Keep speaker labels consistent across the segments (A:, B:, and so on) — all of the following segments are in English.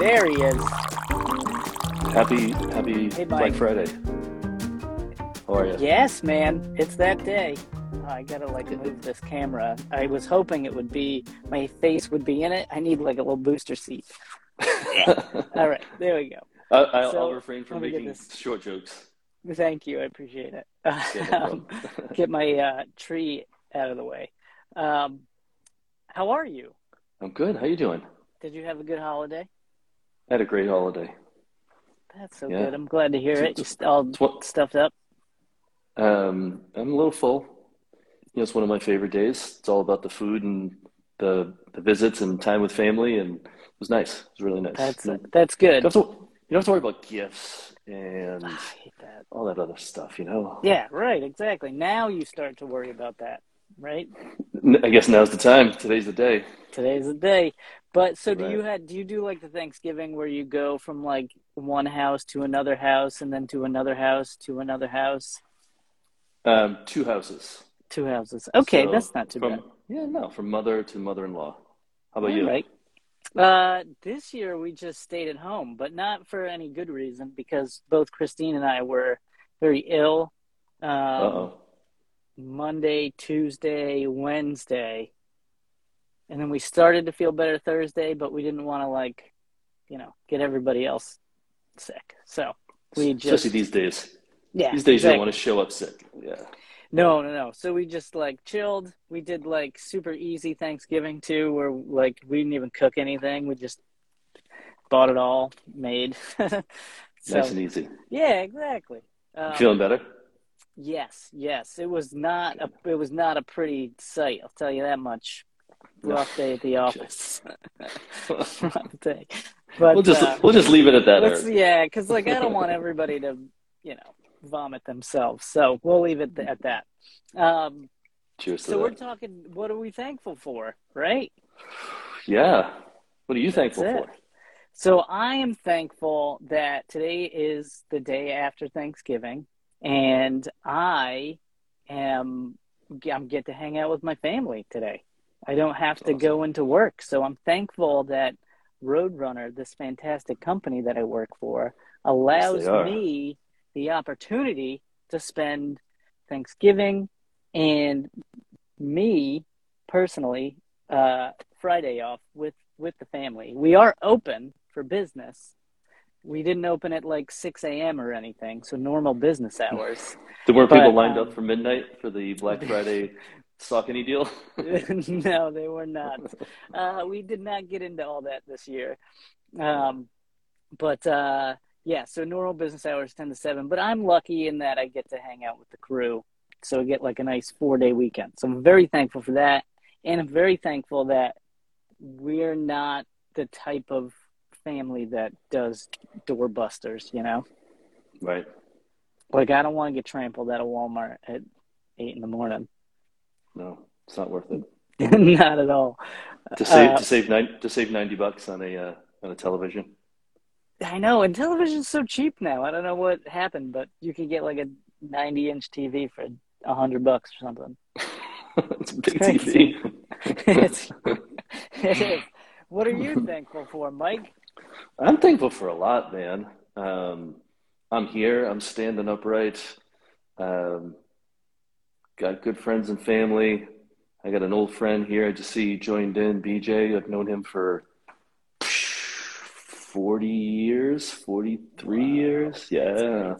A: There he is.
B: Happy Happy
A: Hey,
B: Black Friday. How are you?
A: Yes, man. It's that day. Oh, I gotta like move this camera. I was hoping it would be my face would be in it. I need like a little booster seat. All right, there we go.
B: I, I'll,
A: So,
B: I'll refrain from
A: let me get
B: making short jokes.
A: Thank you. I appreciate it.
B: Yeah, no
A: Um, get my uh, tree out of the way. Um, how are you?
B: I'm good. How you doing?
A: Did you have a good holiday?
B: I had a great holiday.
A: That's so
B: Yeah.
A: good. I'm glad to hear it. You st- all
B: what,
A: stuffed up.
B: um, I'm a little full. You know, it's one of my favorite days. It's all about the food and the the visits and time with family, and it was nice. It was really nice.
A: That's
B: you,
A: that's good.
B: don't to, you don't have to worry about gifts and
A: that.
B: all that other stuff. You know.
A: Yeah, right. Exactly. Now you start to worry about that, right?
B: I guess now's the time. Today's the day.
A: Today's the day. But so do
B: Right.
A: you had do you do like the Thanksgiving where you go from like one house to another house and then to another house to another house?
B: Um, two houses.
A: Two houses. Okay,
B: So,
A: that's not too
B: from,
A: bad.
B: Yeah, no, from mother to mother-in-law. How about
A: All
B: you?
A: right. Uh, this year we just stayed at home, but not for any good reason because both Christine and I were very ill. Um,
B: Uh-oh.
A: Monday, Tuesday, Wednesday. And then we started to feel better Thursday, but we didn't want to like, you know, get everybody else sick. So we just
B: Especially these days.
A: yeah,
B: These days you don't want to show up sick. Yeah.
A: No, no, no. So we just like chilled. We did like super easy Thanksgiving too, where like we didn't even cook anything. We just bought it all made. so
B: Nice and easy.
A: yeah, exactly. Um,
B: Feeling better?
A: Yes, yes. It was not a it was not a pretty sight. I'll tell you that much. Rough day at the office. Rough day. But
B: we'll just
A: uh,
B: we'll just leave it at that.
A: yeah, because like I don't want everybody to you know vomit themselves. So we'll leave it at that. Um,
B: Cheers
A: so we're
B: that.
A: talking. What are we thankful for, right?
B: Yeah. What are you
A: That's
B: thankful
A: it.
B: for?
A: So I am thankful that today is the day after Thanksgiving, and I am I'm get to hang out with my family today. I don't have to
B: Awesome.
A: go into work, so I'm thankful that Roadrunner, this fantastic company that I work for, allows
B: are.
A: me the opportunity to spend Thanksgiving and me personally uh, Friday off with with the family. We are open for business. We didn't open at like 6 a.m. or anything, so normal business hours.
B: There weren't
A: But,
B: people lined
A: um,
B: up for midnight for the Black Friday Saucony deal.
A: no, they were not. Uh, we did not get into all that this year. Um, but uh, yeah, so normal business hours 10 to 7. But I'm lucky in that I get to hang out with the crew. So I get like a nice four day weekend. So I'm very thankful for that. And I'm very thankful that we're not the type of family that does doorbusters, you know?
B: right.
A: Like, I don't want to get trampled at a Walmart at 8 in the morning.
B: No, it's not worth it.
A: not at all.
B: To save
A: Uh,
B: to save nine to save ninety bucks on a uh, on a television.
A: I know, and television's so cheap now. I don't know what happened, but you can get like a 90 inch TV for a hundred bucks or something.
B: it's a big
A: crazy.
B: TV.
A: It's- it is. What are you thankful for, Mike?
B: I'm thankful for a lot, man. Um, I'm here. I'm standing upright. Um, got good friends and family. I got an old friend here. I just see he joined in, BJ. I've known him for 40 years, 43 years. Yeah.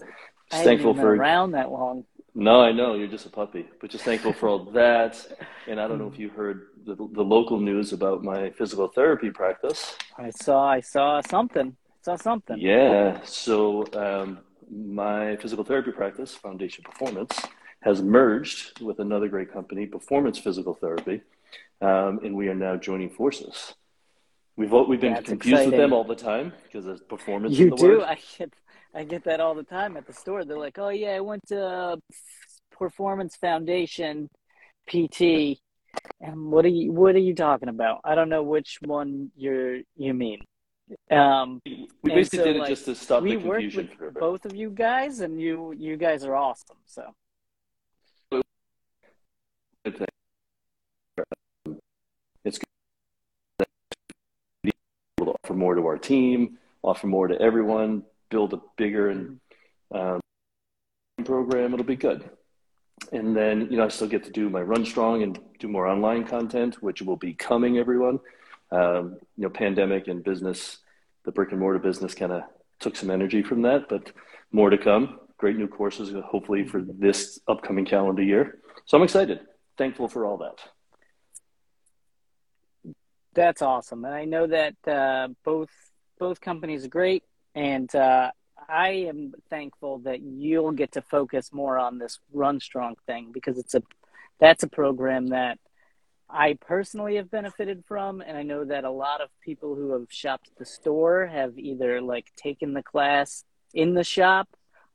B: Just thankful
A: been
B: for.
A: around that long.
B: No, I know you're just a puppy, but just thankful for all that. And I don't know if you heard the, the local news about my physical therapy practice.
A: I saw, I saw something. Saw something.
B: Yeah, so um, my physical therapy practice, Foundation Performance, has merged with another great company, Performance Physical Therapy, um, and we are now joining forces. We've we've been
A: That's
B: confused with them all the time because there's performance
A: You
B: in the
A: do.
B: word.
A: I get, I get that all the time at the store. They're like, "Oh yeah, I went to Performance Foundation PT." And what are you what are you talking about? I don't know which one you're you mean. Um,
B: We basically
A: so,
B: did it
A: like,
B: just to stop
A: we
B: the confusion
A: with
B: for everybody.
A: both of you guys, and you you guys are awesome. So
B: It's good to offer more to our team, offer more to everyone, build a bigger and um, program. It'll be good. And then, you know, I still get to do my Run Strong and do more online content, which will be coming, everyone. Um, you know, pandemic and business, the brick and mortar business kind of took some energy from that, but more to come. Great new courses, hopefully, for this upcoming calendar year. So I'm excited, thankful for all that.
A: That's awesome, and I know that uh, both both companies are great, and uh, I am thankful that you'll get to focus more on this Run Strong thing because it's a that's a program that I personally have benefited from, and I know that a lot of people who have shopped the store have either like taken the class in the shop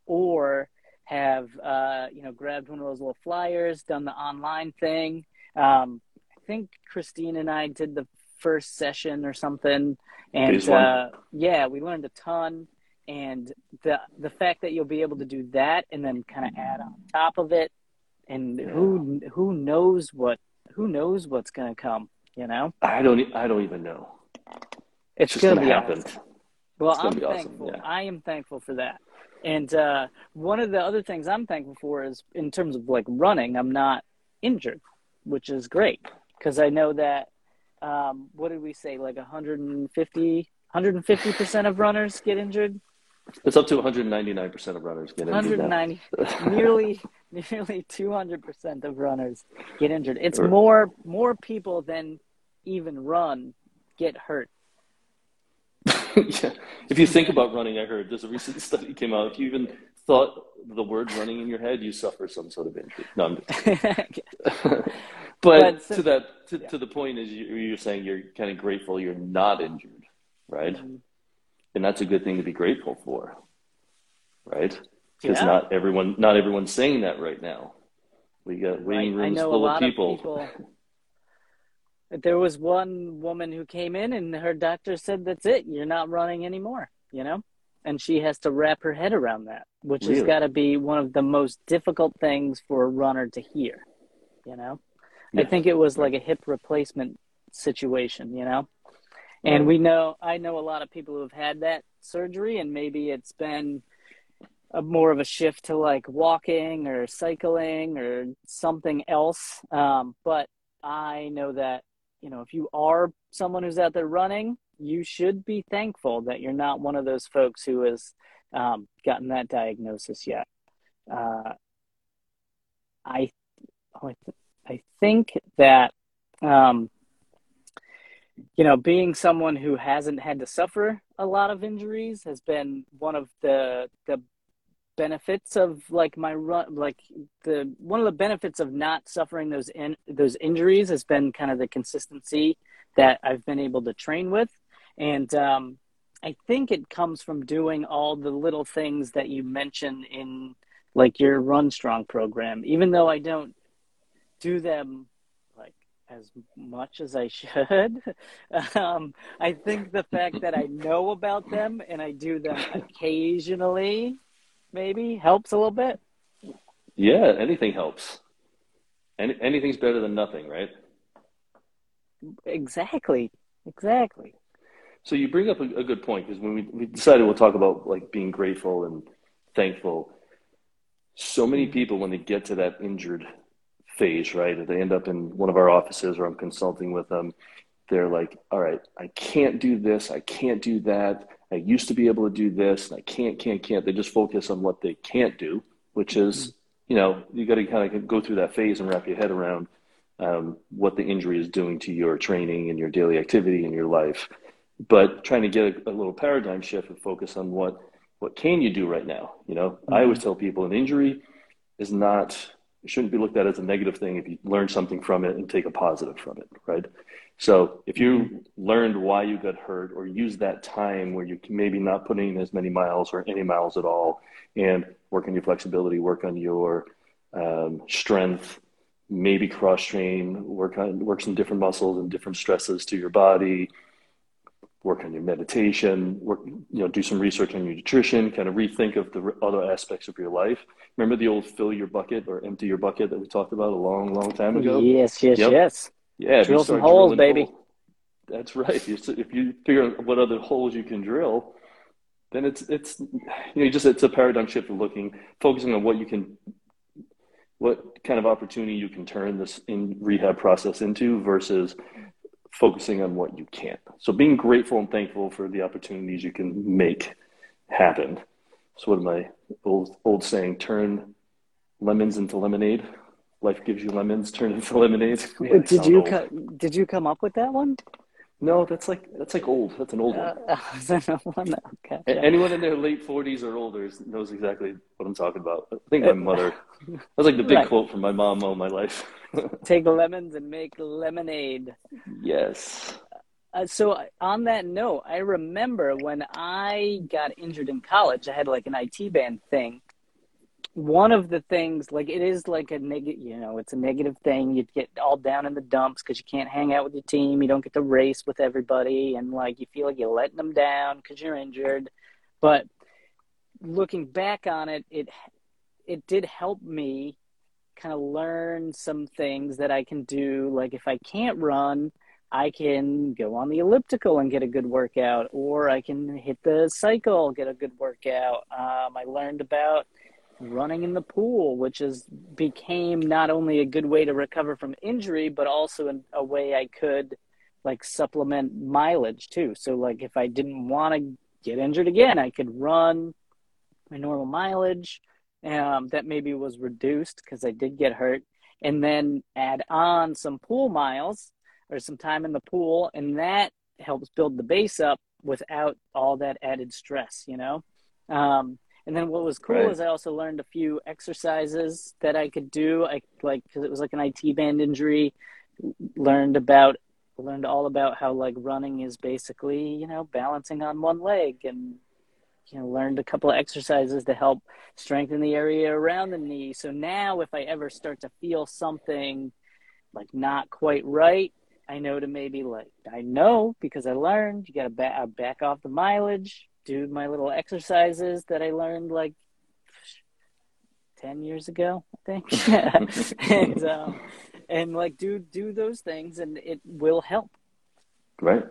A: or have uh, you know grabbed one of those little flyers, done the online thing. Um, I think Christine and I did the first session or something, and uh, yeah, we learned a ton. And the the fact that you'll be able to do that and then kind of add on top of it, and yeah. who who knows what who knows what's going to come? You know,
B: I don't. I don't even know.
A: It's, it's going to be happen. Awesome. Well, I'm thankful. Awesome. Yeah. I am thankful for that. And uh, one of the other things I'm thankful for is in terms of like running, I'm not injured, which is great because I know that. Um, what did we say? Like 150, 150 percent of runners get injured.
B: It's up to 199 percent of runners get injured. 190,
A: nearly nearly 200% of runners get injured. It's more more people than even run get hurt.
B: yeah. If you think about running, I heard there's a recent study came out. If you even thought the word running in your head, you suffer some sort of injury. No, but, but to that, to, yeah. to, the point is you, are saying you're kind of grateful you're not injured, right? Mm-hmm. And that's a good thing to be grateful for, right? because yeah. not everyone not everyone's saying that right now. We got waiting rooms full of people. of people.
A: There was one woman who came in and her doctor said, "That's it. You're not running anymore." You know, and she has to wrap her head around that, which really? has got to be one of the most difficult things for a runner to hear. You know, yeah. I think it was like a hip replacement situation. You know, and we know I know a lot of people who have had that surgery, and maybe it's been a more of a shift to like walking or cycling or something else. Um, but I know that, you know, if you are someone who's out there running, you should be thankful that you're not one of those folks who has um, gotten that diagnosis yet. Uh, I, I think that, um, you know, being someone who hasn't had to suffer a lot of injuries has been one of the the benefits of like my run like the one of the benefits of not suffering those in those injuries has been kind of the consistency that I've been able to train with. And um, I think it comes from doing all the little things that you mentioned in like your run strong program. Even though I don't do them like as much as I should um, I think the fact that I know about them and I do them occasionally maybe helps a little bit?
B: Yeah, anything helps. Any, anything's better than nothing, right?
A: Exactly. Exactly.
B: So you bring up a, a good point because when we, we decided we'll talk about like being grateful and thankful, so many mm-hmm. people when they get to that injured phase, right, they end up in one of our offices or I'm consulting with them, they're like, all right, I can't do this, I can't do that. I used to be able to do this, and I can't, can't, can't. They just focus on what they can't do, which is, mm-hmm. you know, you got to kind of go through that phase and wrap your head around um, what the injury is doing to your training and your daily activity in your life. But trying to get a, a little paradigm shift and focus on what what can you do right now. You know, mm-hmm. I always tell people an injury is not it shouldn't be looked at as a negative thing if you learn something from it and take a positive from it, right? So if you learned why you got hurt or use that time where you maybe not putting in as many miles or any miles at all and work on your flexibility, work on your um, strength, maybe cross train, work on work some different muscles and different stresses to your body, work on your meditation, work, you know, do some research on your nutrition, kind of rethink of the other aspects of your life. Remember the old fill your bucket or empty your bucket that we talked about a long, long time ago?
A: Yes, yes, yep. yes.
B: Yeah,
A: drill some holes, baby.
B: That's right. If you figure out what other holes you can drill, then it's it's you know just it's a paradigm shift of looking, focusing on what you can, what kind of opportunity you can turn this in rehab process into versus focusing on what you can't. So being grateful and thankful for the opportunities you can make happen. So what my old old saying: turn lemons into lemonade. Life gives you lemons, turn into lemonade.
A: Did you co- did you come up with that one?
B: No, that's like that's like old. That's an old one. Uh, one okay. Anyone in their late forties or older knows exactly what I'm talking about. I think my mother. That's like the big right. quote from my mom all my life.
A: Take lemons and make lemonade.
B: Yes.
A: Uh, so on that note, I remember when I got injured in college, I had like an IT band thing, one of the things like it is like a negative you know it's a negative thing. You get all down in the dumps because you can't hang out with your team. You don't get to race with everybody. And like you feel like you're letting them down because you're injured. But looking back on it it it did help me kind of learn some things that i can do. Like if i can't run i can go on the elliptical and get a good workout or i can hit the cycle get a good workout. Um, i learned about running in the pool, which is became not only a good way to recover from injury, but also in a way I could like supplement mileage too. So like if I didn't want to get injured again, I could run my normal mileage um, that maybe was reduced because I did get hurt, and then add on some pool miles or some time in the pool, and that helps build the base up without all that added stress. You know. Um, and then what was cool right. is I also learned a few exercises that I could do. I like because it was like an IT band injury. Learned about learned all about how like running is basically you know balancing on one leg and you know learned a couple of exercises to help strengthen the area around the knee. So now if I ever start to feel something like not quite right, I know to maybe like I know because I learned you got to back back off the mileage do my little exercises that I learned like 10 years ago, I think. and, um, and like do, do those things and it will help.
B: Right.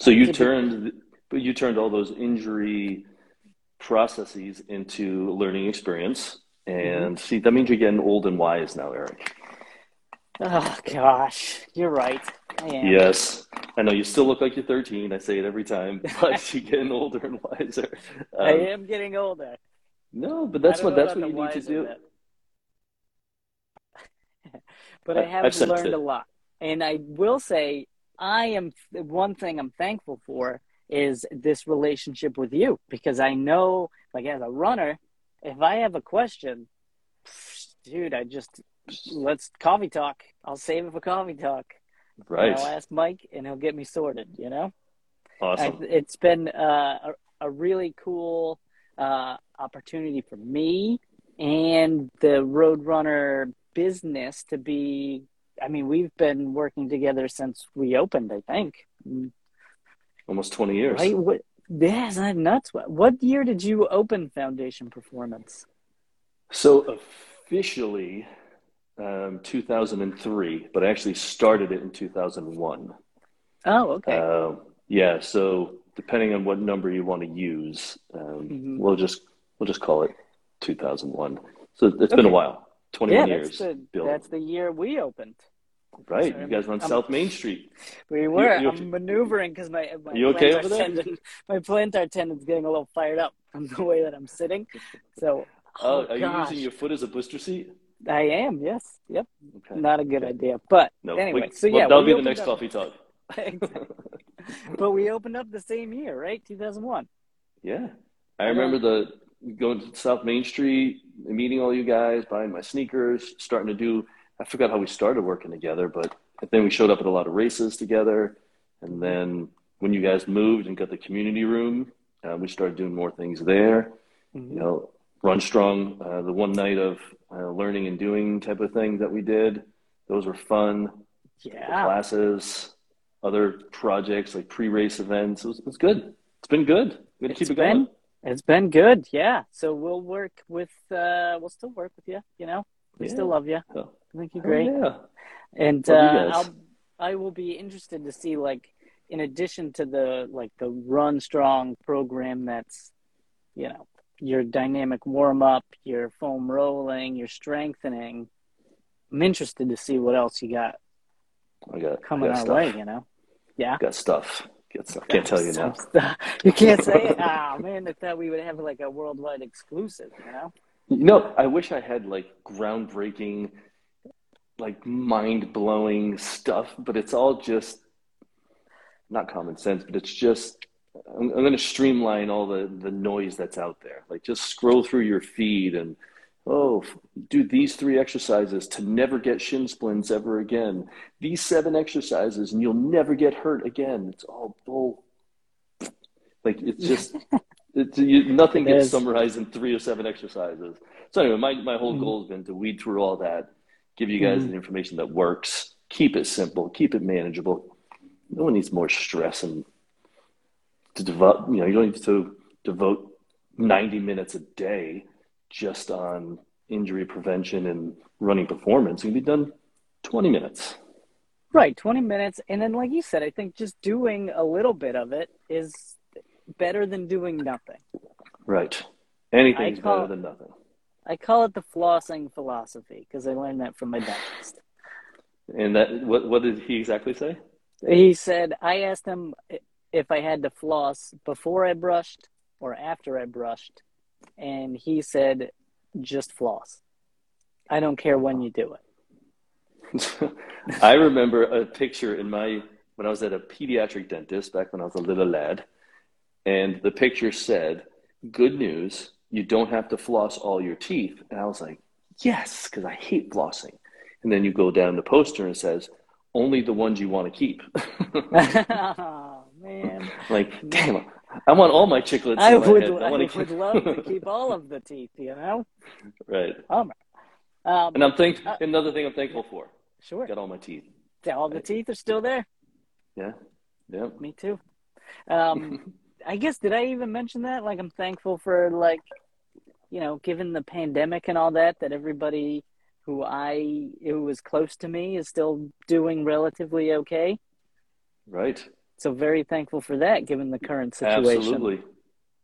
B: So you turned, but you turned all those injury processes into learning experience. And mm-hmm. see, that means you're getting old and wise now, Eric.
A: Oh gosh, you're right. I am.
B: Yes, I know you still look like you're 13. I say it every time, but you're getting older and wiser.
A: Um, I am getting older.
B: No, but that's what that's what you need to do.
A: but I have learned a lot, and I will say I am one thing I'm thankful for is this relationship with you because I know, like as a runner, if I have a question, dude, I just let's coffee talk. I'll save it for coffee talk.
B: Right.
A: I'll ask Mike, and he'll get me sorted. You know.
B: Awesome.
A: I, it's been uh, a, a really cool uh, opportunity for me and the Roadrunner business to be. I mean, we've been working together since we opened. I think.
B: Almost twenty years.
A: Right. What? Yeah, isn't that nuts? What, what year did you open Foundation Performance?
B: So officially, um, 2003, but I actually started it in 2001.
A: Oh, okay. Uh,
B: yeah, so depending on what number you want to use, um, mm-hmm. we'll just we'll just call it 2001. So it's okay. been a while, 21 yeah, years.
A: That's the, that's the year we opened.
B: Right, you guys were on I'm, South Main Street.
A: We were. You, I'm maneuvering because my my
B: you okay over there?
A: Tendon, my plantar tendon's getting a little fired up from the way that I'm sitting. So,
B: oh, oh are gosh. you using your foot as a booster seat?
A: I am. Yes. Yep. Okay. Not a good idea, but no, anyway.
B: We,
A: so
B: yeah,
A: well,
B: that'll be the next up, coffee talk.
A: but we opened up the same year, right? 2001.
B: Yeah, I remember the going to South Main Street, meeting all you guys, buying my sneakers, starting to do. I forgot how we started working together, but then we showed up at a lot of races together, and then when you guys moved and got the community room, uh, we started doing more things there. Mm-hmm. You know, Run Strong, uh, the one night of uh, learning and doing type of thing that we did. Those were fun.
A: Yeah.
B: The classes, other projects like pre-race events. It was, it was good. It's been good. We're gonna keep it
A: been,
B: going.
A: It's been good. Yeah. So we'll work with. Uh, we'll still work with you. You know, we yeah. still love you. Oh. I think you're great.
B: Oh, yeah.
A: And uh, I'll. I will be interested to see like in addition to the like the run strong program that's you know your dynamic warm up, your foam rolling, your strengthening. I'm interested to see what else you got
B: I got
A: coming
B: got
A: our
B: stuff.
A: way. You know, yeah.
B: Got stuff. Got stuff. Can't tell you now.
A: Stuff. You can't say it. Oh man, I thought we would have like a worldwide exclusive. You know.
B: You know, I wish I had like groundbreaking, like mind blowing stuff, but it's all just not common sense, but it's just I'm, I'm going to streamline all the the noise that's out there. Like just scroll through your feed and oh, do these three exercises to never get shin splints ever again. These seven exercises and you'll never get hurt again. It's all bull. Like it's just it's, you, nothing
A: It
B: gets
A: is.
B: summarized in three or seven exercises. So anyway, my my whole
A: Mhm.
B: goal has been to weed through all that, give you guys
A: Mhm.
B: the information that works, keep it simple, keep it manageable. No one needs more stress and to devote. You know, you don't need to devote ninety minutes a day just on injury prevention and running performance. You can be done twenty minutes.
A: Right, 20 minutes. And then, like you said, I think just doing a little bit of it is better than doing nothing.
B: Right. Anything's
A: call-
B: better than nothing.
A: I call it the flossing philosophy because I learned that from my dentist.
B: And that what what did he exactly say?
A: He said, I asked him if I had to floss before I brushed or after I brushed. And he said, just floss. I don't care when you do it.
B: I remember a picture in my when I was at a pediatric dentist back when I was a little lad, and the picture said, "Good news, you don't have to floss all your teeth." And I was like, "Yes," because I hate flossing. And then you go down the poster and it says, "Only the ones you want to keep."
A: oh,
B: like, damn, I want all my chiclets.
A: I would. I
B: wanna
A: would love to keep all of the teeth, you know?
B: right.
A: Um, um,
B: And I'm thank
A: Uh,
B: another thing I'm thankful for.
A: sure.
B: Got all my teeth.
A: All the teeth are still there.
B: Yeah. Yeah.
A: Me too. Um, I guess did I even mention that? Like, I'm thankful for like, you know, given the pandemic and all that, that everybody who I who was close to me is still doing relatively okay.
B: Right.
A: So very thankful for that, given the current situation.
B: Absolutely.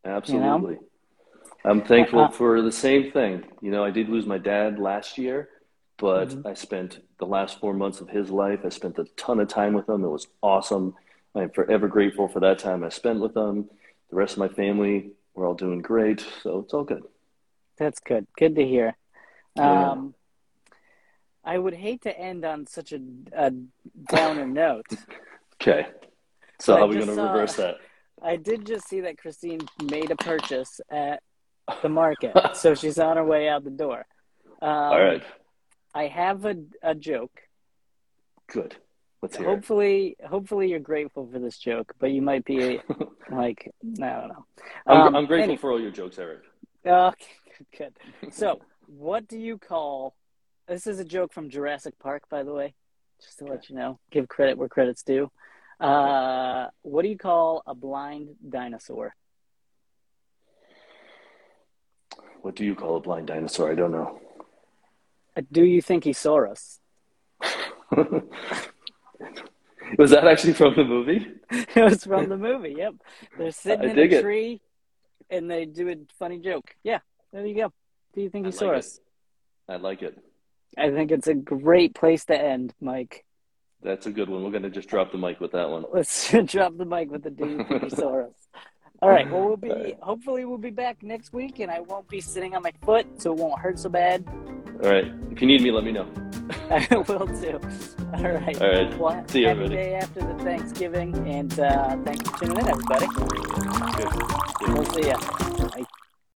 B: Absolutely. I'm thankful
A: Uh,
B: for the same thing. You know, I did lose my dad last year, but
A: Mhm.
B: I spent the last four months of his life, I spent a ton of time with him. It was awesome. I'm forever grateful for that time I spent with him. The rest of my family, we're all doing great. So it's all good.
A: That's good. Good to hear.
B: Yeah.
A: Um, I would hate to end on such a, a downer note.
B: Okay. So
A: I
B: how are we going to
A: saw-
B: reverse that?
A: I did just see that Christine made a purchase at the market, so she's on her way out the door. Um,
B: all right.
A: I have a a joke.
B: Good. Let's hear it.
A: Hopefully, hopefully you're grateful for this joke, but you might be like, I don't know.
B: I'm,
A: Um,
B: I'm grateful
A: anyway.
B: for all your jokes, Eric.
A: Okay, good, good. So, what do you call? This is a joke from Jurassic Park, by the way, just to let you know. Give credit where credit's due. Uh, what do you call a blind dinosaur?
B: What do you call a blind dinosaur? I don't know.
A: Uh, Do you think he saw us?
B: Was that actually from the movie?
A: it was from the movie. Yep, they're sitting
B: I
A: in a
B: dig it.
A: tree, and they do a funny joke. Yeah, there you go. Do you think
B: I
A: he saw
B: like it.
A: us?
B: I like it.
A: I think it's a great place to end, Mike.
B: That's a good one. We're going to just drop the mic with that one.
A: Let's drop the mic with the do you think he saw us? All right. Well, we'll be
B: right.
A: hopefully we'll be back next week, and I won't be sitting on my foot, so it won't hurt so bad.
B: All right. If you need me, let me know.
A: I will too. All right.
B: All right.
A: Well,
B: See you,
A: happy
B: everybody.
A: day after the Thanksgiving, and uh, thanks for tuning in, everybody.
B: Good.
A: We'll see ya. Bye.